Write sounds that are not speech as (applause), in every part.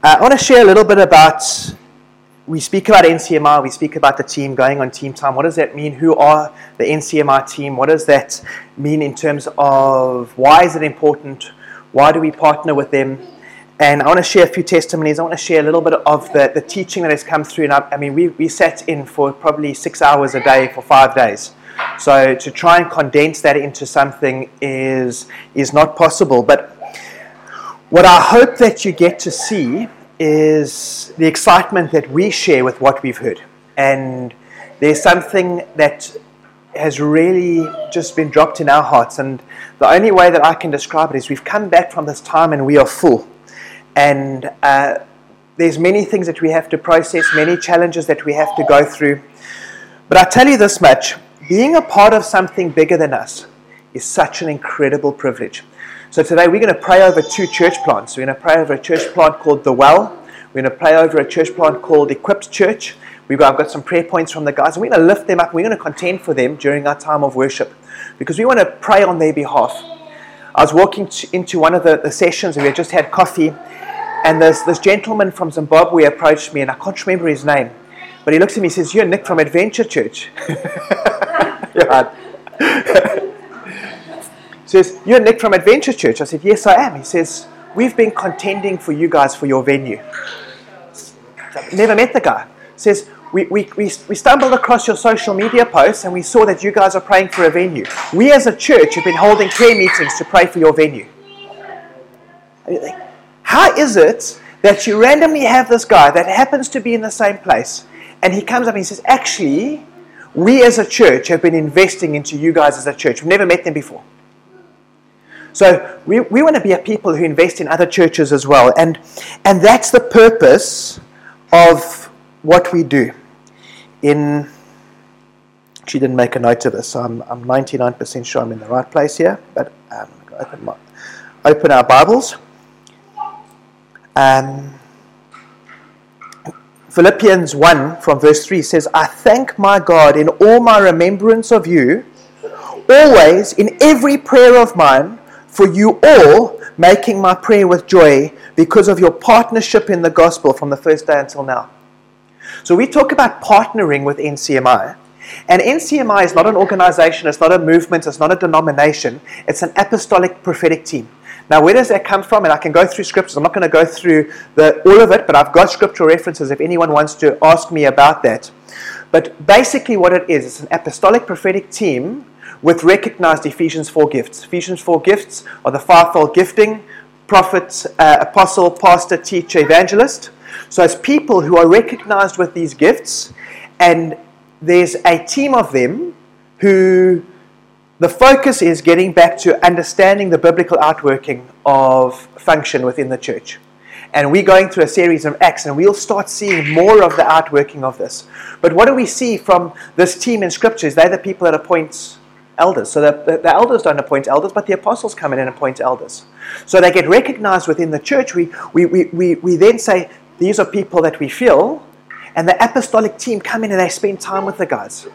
Uh, I want to share a little bit about. We speak about NCMI, we speak about the team going on team time. What does that mean? Who are the NCMI team? What does that mean in terms of why is it important? Why do we partner with them? And I want to share a few testimonies. I want to share a little bit of the, the teaching that has come through. And I, I mean, we, we sat in for probably six hours a day for five days. So to try and condense that into something is, is not possible. But what I hope that you get to see is the excitement that we share with what we've heard. And there's something that has really just been dropped in our hearts. And the only way that I can describe it is we've come back from this time and we are full. And uh, there's many things that we have to process, many challenges that we have to go through. But I tell you this much being a part of something bigger than us is such an incredible privilege. So today we're going to pray over two church plants. We're going to pray over a church plant called The Well. We're going to pray over a church plant called Equipped Church. We've got, I've got some prayer points from the guys, and we're going to lift them up. We're going to contend for them during our time of worship because we want to pray on their behalf. I was walking to, into one of the, the sessions, we had just had coffee, and this, this gentleman from Zimbabwe approached me, and I can't remember his name. But he looks at me and says, You're Nick from Adventure Church. (laughs) (laughs) (laughs) says, You're Nick from Adventure Church. I said, Yes, I am. He says, We've been contending for you guys for your venue. Never met the guy. Says, we, we, we, we stumbled across your social media posts and we saw that you guys are praying for a venue. We as a church have been holding prayer meetings to pray for your venue. How is it that you randomly have this guy that happens to be in the same place and he comes up and he says, Actually, we as a church have been investing into you guys as a church. We've never met them before. So we, we want to be a people who invest in other churches as well. And, and that's the purpose of what we do. In she didn't make a note of this, so I'm, I'm 99% sure I'm in the right place here. But um, open, my, open our Bibles. Um, Philippians 1 from verse 3 says, I thank my God in all my remembrance of you, always in every prayer of mine, for you all making my prayer with joy because of your partnership in the gospel from the first day until now. So we talk about partnering with NCMI. And NCMI is not an organization, it's not a movement, it's not a denomination, it's an apostolic prophetic team. Now, where does that come from? And I can go through scriptures. I'm not going to go through the, all of it, but I've got scriptural references if anyone wants to ask me about that. But basically, what it is, it's an apostolic prophetic team with recognized Ephesians 4 gifts. Ephesians 4 gifts are the fivefold gifting prophet, uh, apostle, pastor, teacher, evangelist. So, as people who are recognized with these gifts, and there's a team of them who the focus is getting back to understanding the biblical outworking of function within the church. And we're going through a series of acts, and we'll start seeing more of the outworking of this. But what do we see from this team in scriptures? They're the people that appoint elders. So the, the, the, elders don't appoint elders, but the apostles come in and appoint elders. So they get recognized within the church. We, we, we, we, we then say, these are people that we feel, and the apostolic team come in and they spend time with the guys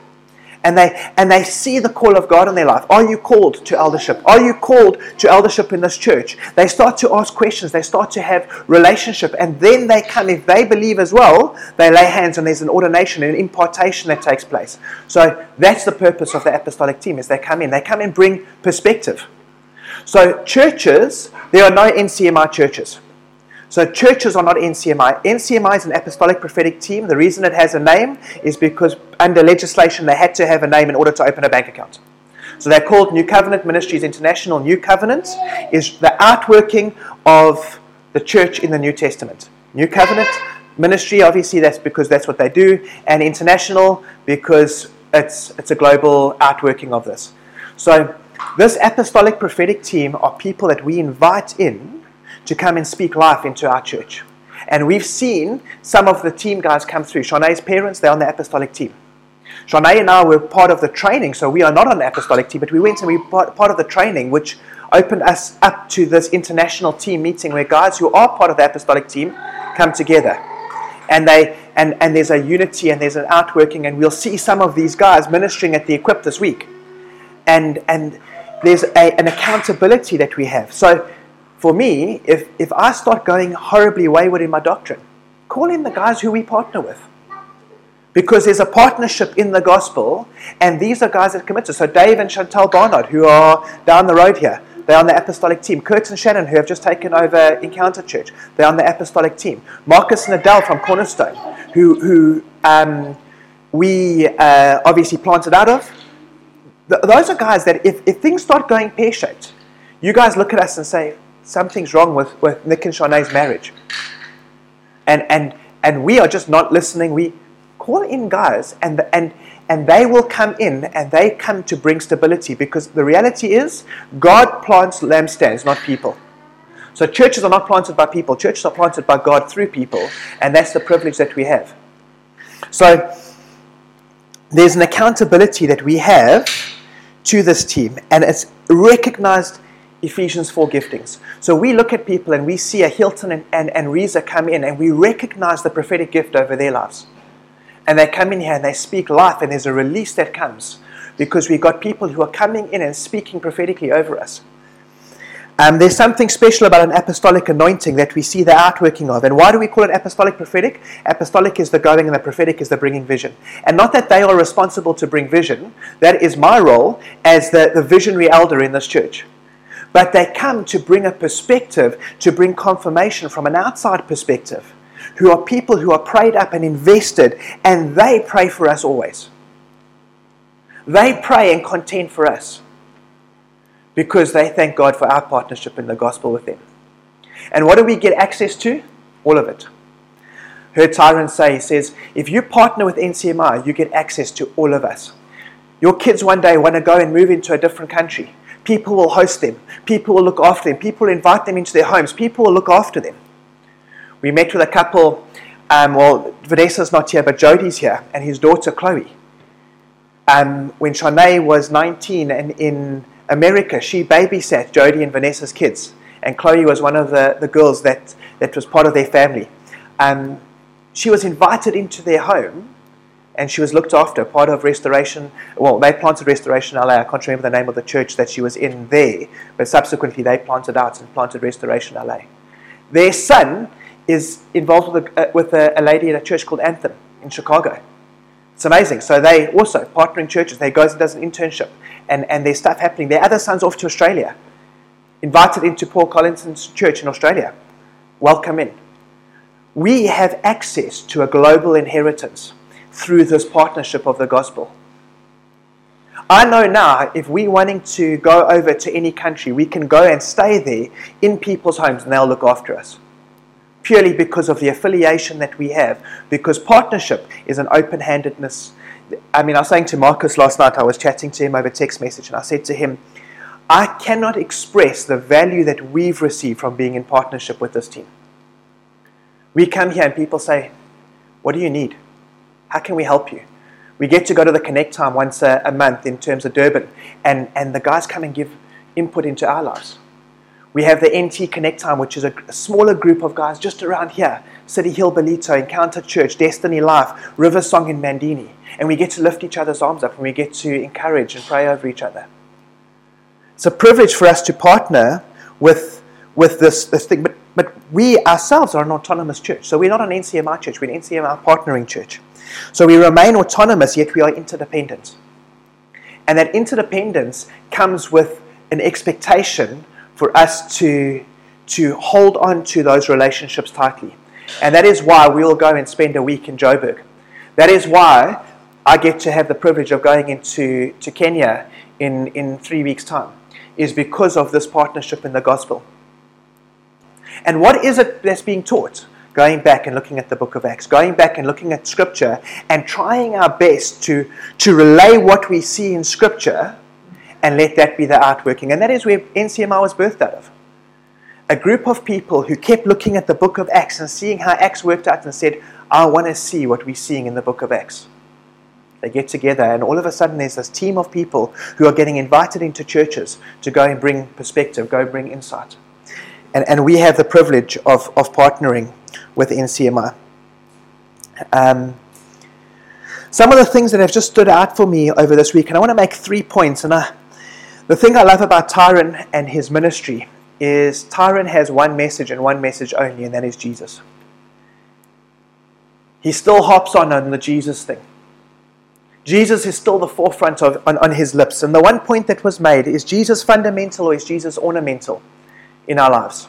and they and they see the call of God in their life. Are you called to eldership? Are you called to eldership in this church? They start to ask questions. They start to have relationship, and then they come. If they believe as well, they lay hands, and there's an ordination, and an impartation that takes place. So that's the purpose of the apostolic team. Is they come in, they come and bring perspective. So churches, there are no NCMI churches. So churches are not NCMI. NCMI is an apostolic prophetic team. The reason it has a name is because under legislation they had to have a name in order to open a bank account. So they're called New Covenant Ministries International. New Covenant is the outworking of the church in the New Testament. New Covenant ministry, obviously, that's because that's what they do, and international because it's it's a global outworking of this. So this apostolic prophetic team are people that we invite in to come and speak life into our church. And we've seen some of the team guys come through. Shanae's parents, they're on the apostolic team. Shanae and I were part of the training, so we are not on the apostolic team, but we went and we were part of the training, which opened us up to this international team meeting where guys who are part of the apostolic team come together. And they and, and there's a unity and there's an outworking, and we'll see some of these guys ministering at the equip this week. And and there's a, an accountability that we have. So for me, if, if I start going horribly wayward in my doctrine, call in the guys who we partner with. Because there's a partnership in the gospel, and these are guys that commit to. So Dave and Chantal Barnard, who are down the road here, they're on the apostolic team. Kurt and Shannon, who have just taken over Encounter Church, they're on the apostolic team. Marcus and Adele from Cornerstone, who, who um, we uh, obviously planted out of. Th- those are guys that if, if things start going pear shaped, you guys look at us and say, something's wrong with, with Nick and Shanae's marriage. And, and, and we are just not listening. We call in guys, and, and and they will come in and they come to bring stability because the reality is God plants lampstands, not people. So churches are not planted by people, churches are planted by God through people, and that's the privilege that we have. So there's an accountability that we have to this team, and it's recognized Ephesians 4 giftings. So we look at people and we see a Hilton and, and, and Reza come in, and we recognize the prophetic gift over their lives and they come in here and they speak life, and there's a release that comes because we've got people who are coming in and speaking prophetically over us. Um, there's something special about an apostolic anointing that we see the outworking of. And why do we call it apostolic prophetic? Apostolic is the going and the prophetic is the bringing vision. And not that they are responsible to bring vision, that is my role as the, the visionary elder in this church. But they come to bring a perspective, to bring confirmation from an outside perspective who are people who are prayed up and invested, and they pray for us always. They pray and contend for us because they thank God for our partnership in the gospel with them. And what do we get access to? All of it. Heard Tyrone say, he says, if you partner with NCMI, you get access to all of us. Your kids one day want to go and move into a different country. People will host them. People will look after them. People will invite them into their homes. People will look after them. We met with a couple, um, well, Vanessa's not here, but Jody's here, and his daughter Chloe. Um, when Shanae was 19 and in America, she babysat Jody and Vanessa's kids. And Chloe was one of the, the girls that, that was part of their family. Um, she was invited into their home and she was looked after, part of Restoration. Well, they planted Restoration LA. I can't remember the name of the church that she was in there, but subsequently they planted out and planted Restoration LA. Their son is involved with, a, uh, with a, a, lady in a church called Anthem in Chicago. It's amazing. So they also partnering churches. They goes and does an internship, and, and there's stuff happening. Their other son's off to Australia, invited into Paul Collinson's church in Australia. Welcome in. We have access to a global inheritance through this partnership of the gospel. I know now if we're wanting to go over to any country, we can go and stay there in people's homes and they'll look after us purely because of the affiliation that we have, because partnership is an open handedness. I mean, I was saying to Marcus last night, I was chatting to him over text message, and I said to him, I cannot express the value that we've received from being in partnership with this team. We come here and people say, What do you need? How can we help you? We get to go to the Connect time once a, a month in terms of Durban, and, and the guys come and give input into our lives. We have the NT Connect Time, which is a, a smaller group of guys just around here City Hill, Ballito, Encounter Church, Destiny Life, River Song in Mandini. And we get to lift each other's arms up and we get to encourage and pray over each other. It's a privilege for us to partner with, with this, this thing. But, but we ourselves are an autonomous church. So we're not an NCMI church, we're an NCMI partnering church. So we remain autonomous, yet we are interdependent. And that interdependence comes with an expectation for us to, to hold on to those relationships tightly. And that is why we'll go and spend a week in Joburg. That is why I get to have the privilege of going into to Kenya in, in three weeks' time, is because of this partnership in the gospel. And what is it that's being taught? Going back and looking at the book of Acts, going back and looking at scripture and trying our best to, to relay what we see in scripture and let that be the outworking. And that is where NCMI was birthed out of. A group of people who kept looking at the book of Acts and seeing how Acts worked out and said, I want to see what we're seeing in the book of Acts. They get together, and all of a sudden, there's this team of people who are getting invited into churches to go and bring perspective, go bring insight. And, and we have the privilege of, of partnering with NCMI. Um, some of the things that have just stood out for me over this week, and I want to make three points, and I, the thing I love about Tyrone and his ministry is Tyrone has one message and one message only, and that is Jesus. He still hops on on the Jesus thing. Jesus is still the forefront of on, on his lips. And the one point that was made is Jesus fundamental or is Jesus ornamental in our lives?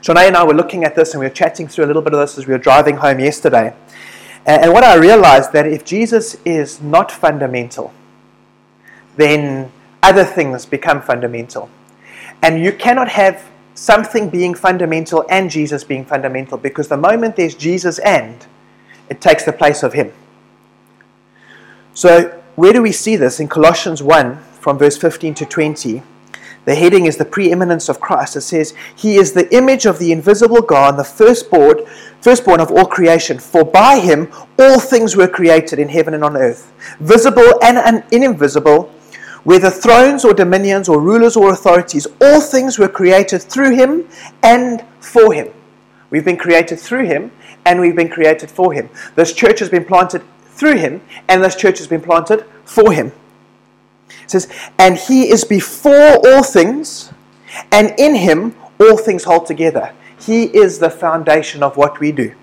Shanae and I were looking at this and we were chatting through a little bit of this as we were driving home yesterday. And, what I realized that if Jesus is not fundamental, then other things become fundamental. And you cannot have something being fundamental and Jesus being fundamental because the moment there's Jesus and, it takes the place of Him. So, where do we see this? In Colossians 1, from verse 15 to 20. The heading is the preeminence of Christ. It says, He is the image of the invisible God, the firstborn, firstborn of all creation. For by him all things were created in heaven and on earth, visible and invisible, whether thrones or dominions or rulers or authorities, all things were created through him and for him. We've been created through him and we've been created for him. This church has been planted through him and this church has been planted for him. It says, And he is before all things, and in him all things hold together. He is the foundation of what we do.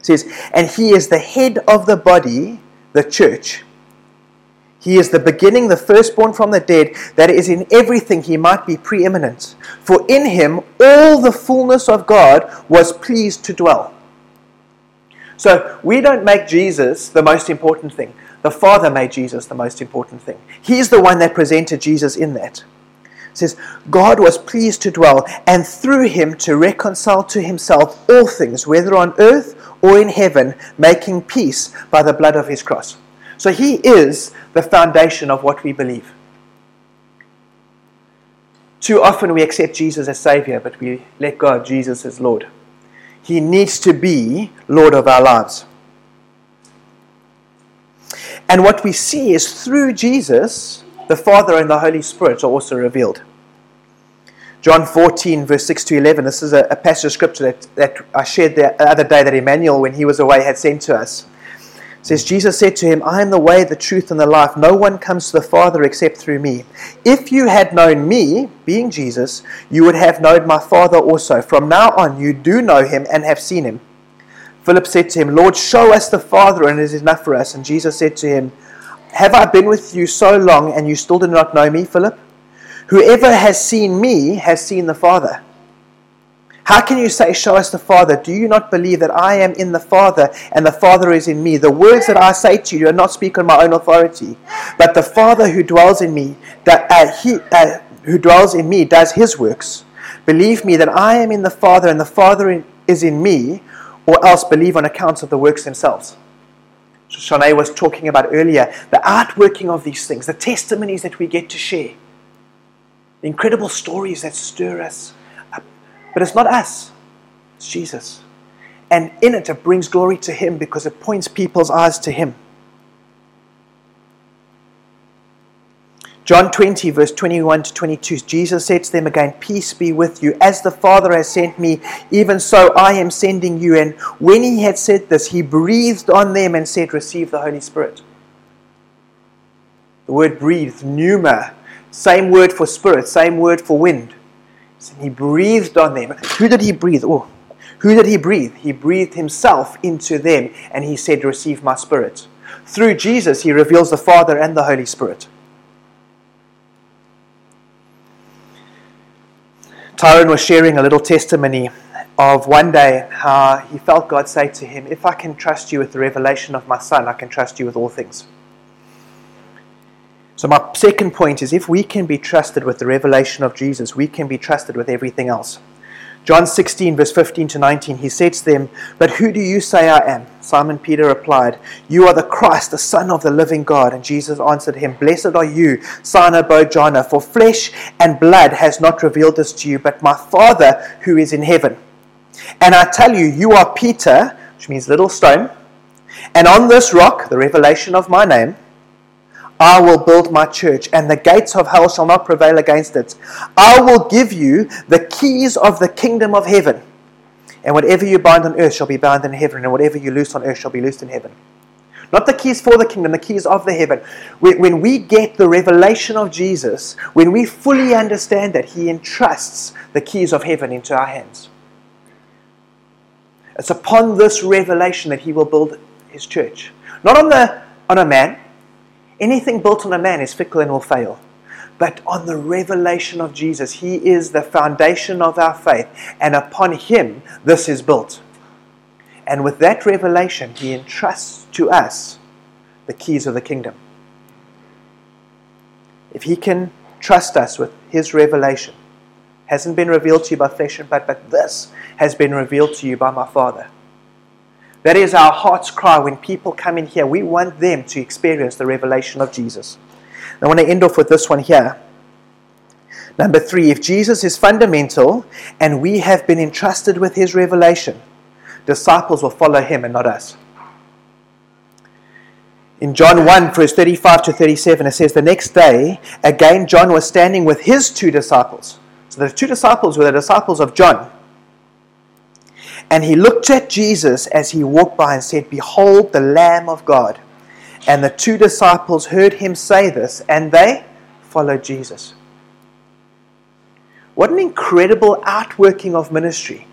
It says, And he is the head of the body, the church. He is the beginning, the firstborn from the dead, that is in everything he might be preeminent. For in him all the fullness of God was pleased to dwell. So we don't make Jesus the most important thing. The Father made Jesus the most important thing. He's the one that presented Jesus in that. It says, God was pleased to dwell, and through him to reconcile to himself all things, whether on earth or in heaven, making peace by the blood of his cross. So he is the foundation of what we believe. Too often we accept Jesus as Savior, but we let God, Jesus as Lord. He needs to be Lord of our lives. And what we see is through Jesus, the Father and the Holy Spirit are also revealed. John 14, verse 6 to 11. This is a, a passage of scripture that, that I shared the other day that Emmanuel, when he was away, had sent to us. It says, Jesus said to him, I am the way, the truth, and the life. No one comes to the Father except through me. If you had known me, being Jesus, you would have known my Father also. From now on, you do know him and have seen him. Philip said to him, Lord, show us the Father, and it is enough for us. And Jesus said to him, Have I been with you so long, and you still do not know me, Philip? Whoever has seen me has seen the Father. How can you say, Show us the Father? Do you not believe that I am in the Father and the Father is in me? The words that I say to you do not speak on my own authority, but the Father who dwells in me, that uh, he, uh, who dwells in me, does His works. Believe me that I am in the Father and the Father in, is in me or else believe on account of the works themselves. So Shanae was talking about earlier the outworking of these things, the testimonies that we get to share, the incredible stories that stir us up. But it's not us, it's Jesus. And in it, it brings glory to Him because it points people's eyes to Him. John 20, verse 21 to 22, Jesus said to them again, Peace be with you. As the Father has sent me, even so I am sending you. And when he had said this, he breathed on them and said, Receive the Holy Spirit. The word breathed, pneuma, same word for spirit, same word for wind. He breathed on them. Who did he breathe? Oh, who did he breathe? He breathed himself into them and he said, Receive my spirit. Through Jesus, he reveals the Father and the Holy Spirit. Tyrone was sharing a little testimony of one day how he felt God say to him, If I can trust you with the revelation of my Son, I can trust you with all things. So, my second point is if we can be trusted with the revelation of Jesus, we can be trusted with everything else. John 16, verse 15 to 19, he said to them, But who do you say I am? Simon Peter replied, You are the Christ, the Son of the living God. And Jesus answered him, Blessed are you, Simon Bar-Jonah, for flesh and blood has not revealed this to you, but my Father who is in heaven. And I tell you, you are Peter, which means little stone, and on this rock, the revelation of my name, I will build my church, and the gates of hell shall not prevail against it. I will give you the keys of the kingdom of heaven. And whatever you bind on earth shall be bound in heaven, and whatever you loose on earth shall be loosed in heaven. Not the keys for the kingdom, the keys of the heaven. When we get the revelation of Jesus, when we fully understand that He entrusts the keys of heaven into our hands, it's upon this revelation that He will build His church. Not on, the, on a man. Anything built on a man is fickle and will fail. But on the revelation of Jesus, He is the foundation of our faith, and upon Him this is built. And with that revelation, He entrusts to us the keys of the kingdom. If He can trust us with His revelation, hasn't been revealed to you by flesh and blood, but this has been revealed to you by my Father. That is our heart's cry when people come in here. We want them to experience the revelation of Jesus. I want to end off with this one here. Number three, if Jesus is fundamental and we have been entrusted with his revelation, disciples will follow him and not us. In John 1, verse 35 to 37, it says, The next day, again, John was standing with his two disciples. So the two disciples were the disciples of John. And he looked at Jesus as he walked by and said, Behold the Lamb of God. And the two disciples heard him say this, and they followed Jesus. What an incredible outworking of ministry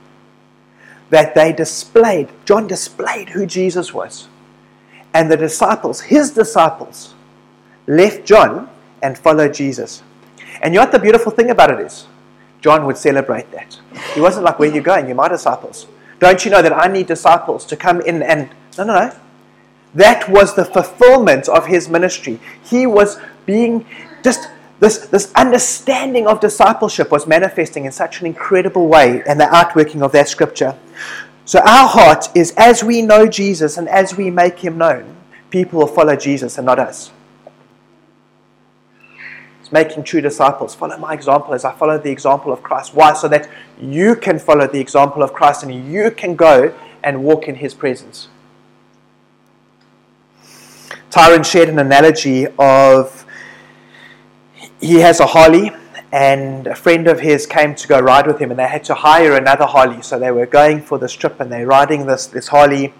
that they displayed. John displayed who Jesus was. And the disciples, his disciples, left John and followed Jesus. And you know what the beautiful thing about it is? John would celebrate that. He wasn't like, Where are you going? You're my disciples. Don't you know that I need disciples to come in and. No, no, no. That was the fulfillment of his ministry. He was being just this, this understanding of discipleship was manifesting in such an incredible way and the outworking of that scripture. So, our heart is as we know Jesus and as we make him known, people will follow Jesus and not us. It's making true disciples. Follow my example as I follow the example of Christ. Why? So that you can follow the example of Christ and you can go and walk in his presence. Tyrone shared an analogy of he has a Harley, and a friend of his came to go ride with him, and they had to hire another Harley. So they were going for this trip, and they're riding this, this Harley,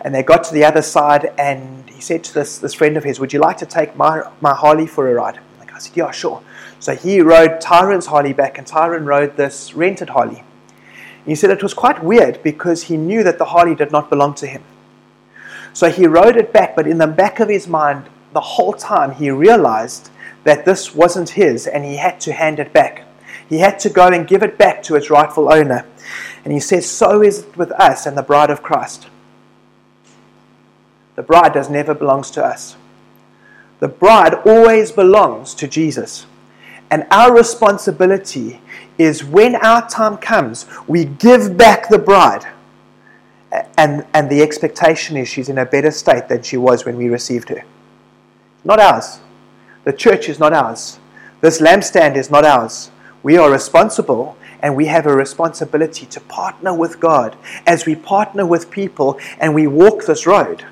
and they got to the other side, and he said to this, this friend of his, Would you like to take my, my Harley for a ride? Guy said, Yeah, sure. So he rode Tyrone's Harley back, and Tyrone rode this rented Harley. He said it was quite weird because he knew that the Harley did not belong to him. So he rode it back, but in the back of his mind, the whole time he realized that this wasn't his and he had to hand it back. He had to go and give it back to its rightful owner. And he says, So is it with us and the bride of Christ. The bride does never belongs to us. The bride always belongs to Jesus. And our responsibility is when our time comes, we give back the bride. And, and the expectation is she's in a better state than she was when we received her. Not ours. The church is not ours. This lampstand is not ours. We are responsible and we have a responsibility to partner with God as we partner with people and we walk this road.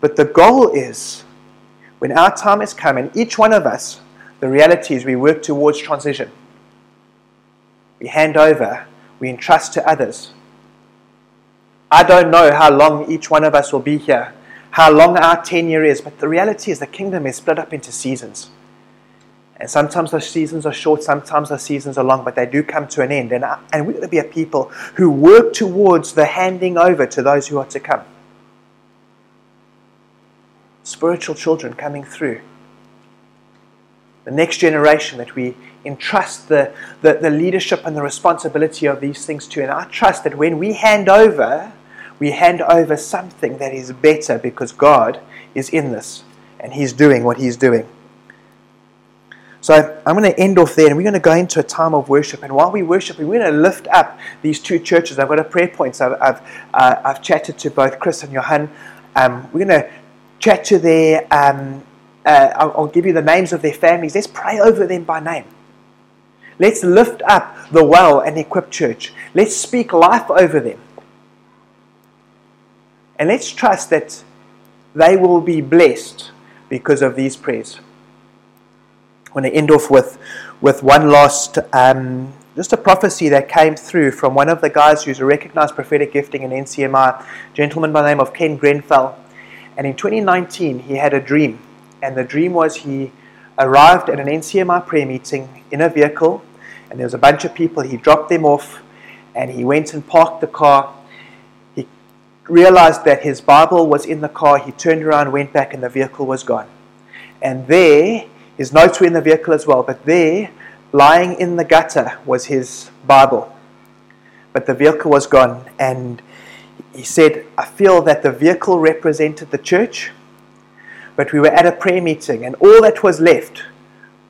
But the goal is when our time is coming, each one of us, the reality is we work towards transition. We hand over, we entrust to others. I don't know how long each one of us will be here how long our tenure is, but the reality is the kingdom is split up into seasons. And sometimes those seasons are short, sometimes those seasons are long, but they do come to an end. And, and we're going to be a people who work towards the handing over to those who are to come. Spiritual children coming through. The next generation that we entrust the, the, the leadership and the responsibility of these things to. And I trust that when we hand over, we hand over something that is better because God is in this and He's doing what He's doing. So I'm going to end off there and we're going to go into a time of worship. And while we worship, we're going to lift up these two churches. I've got a prayer points. I've, I've, uh, I've chatted to both Chris and Johan. Um, we're going to chat to their, um, uh, I'll, I'll give you the names of their families. Let's pray over them by name. Let's lift up the well and equip church. Let's speak life over them. And let's trust that they will be blessed because of these prayers. I want to end off with, with one last, um, just a prophecy that came through from one of the guys who's a recognized prophetic gifting in NCMI, a gentleman by the name of Ken Grenfell. And in 2019, he had a dream. And the dream was he arrived at an NCMI prayer meeting in a vehicle, and there was a bunch of people. He dropped them off, and he went and parked the car. He realized that his Bible was in the car. He turned around, went back, and the vehicle was gone. And there, his notes were in the vehicle as well, but there, lying in the gutter, was his Bible. But the vehicle was gone, and he said, I feel that the vehicle represented the church, but we were at a prayer meeting, and all that was left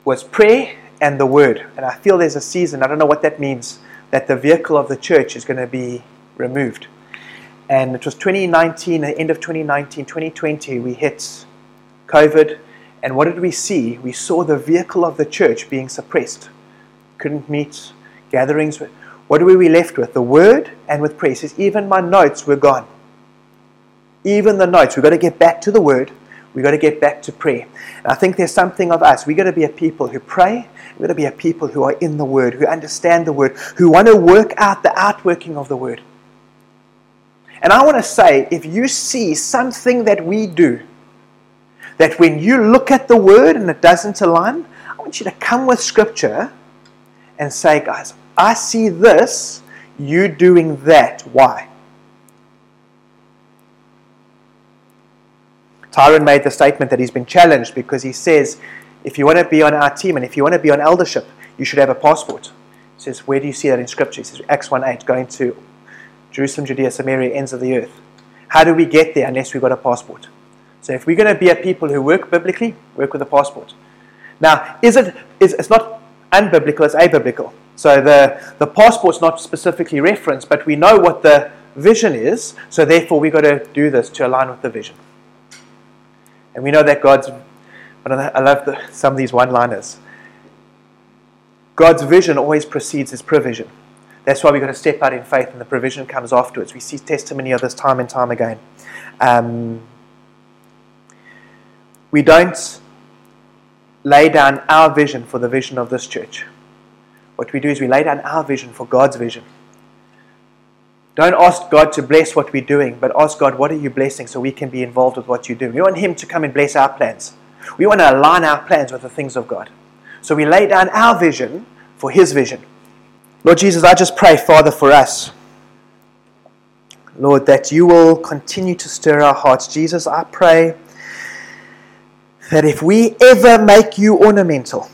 was prayer and the word. And I feel there's a season, I don't know what that means, that the vehicle of the church is going to be removed. And it was 2019, the end of 2019, 2020, we hit COVID. And what did we see? We saw the vehicle of the church being suppressed. Couldn't meet, gatherings. What were we left with? The word and with prayer. He says, even my notes were gone. Even the notes. We've got to get back to the word. We've got to get back to prayer. And I think there's something of us. We've got to be a people who pray. We've got to be a people who are in the word, who understand the word, who want to work out the outworking of the word. And I want to say, if you see something that we do, that when you look at the word and it doesn't align, I want you to come with scripture and say, guys, I see this, you doing that. Why? Tyrone made the statement that he's been challenged because he says, if you want to be on our team and if you want to be on eldership, you should have a passport. He says, where do you see that in Scripture? He says, Acts 1 8, going to Jerusalem, Judea, Samaria, ends of the earth. How do we get there unless we've got a passport? So if we're going to be a people who work biblically, work with a passport. Now, is it? Is, it's not unbiblical, it's abiblical. So the, the passport's not specifically referenced, but we know what the vision is, so therefore we've got to do this to align with the vision. And we know that God's, I love the, some of these one liners. God's vision always precedes his provision. That's why we've got to step out in faith and the provision comes afterwards. We see testimony of this time and time again. Um, we don't lay down our vision for the vision of this church. What we do is we lay down our vision for God's vision. Don't ask God to bless what we're doing, but ask God, what are you blessing so we can be involved with what you do? We want Him to come and bless our plans. We want to align our plans with the things of God. So we lay down our vision for His vision. Lord Jesus, I just pray, Father, for us. Lord, that you will continue to stir our hearts. Jesus, I pray that if we ever make you ornamental,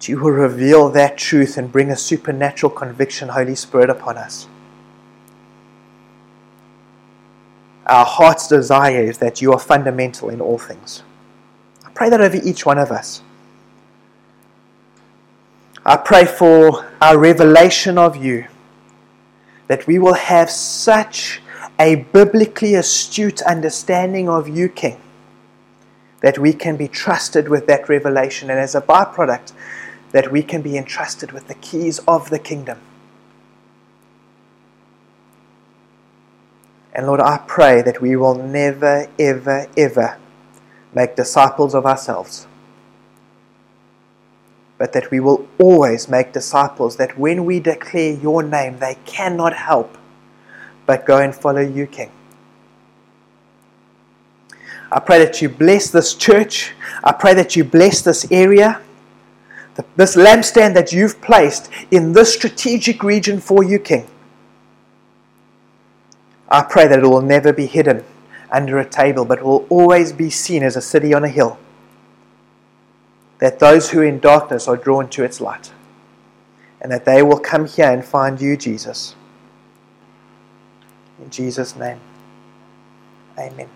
that you will reveal that truth and bring a supernatural conviction, Holy Spirit, upon us. Our heart's desire is that you are fundamental in all things. I pray that over each one of us. I pray for our revelation of you, that we will have such a biblically astute understanding of you, King, that we can be trusted with that revelation. And as a byproduct, that we can be entrusted with the keys of the kingdom. And Lord, I pray that we will never, ever, ever make disciples of ourselves, but that we will always make disciples that when we declare your name, they cannot help but go and follow you, King. I pray that you bless this church. I pray that you bless this area this lampstand that you've placed in this strategic region for you, King. I pray that it will never be hidden under a table, but will always be seen as a city on a hill. That those who are in darkness are drawn to its light, and that they will come here and find you, Jesus. In Jesus' name, amen.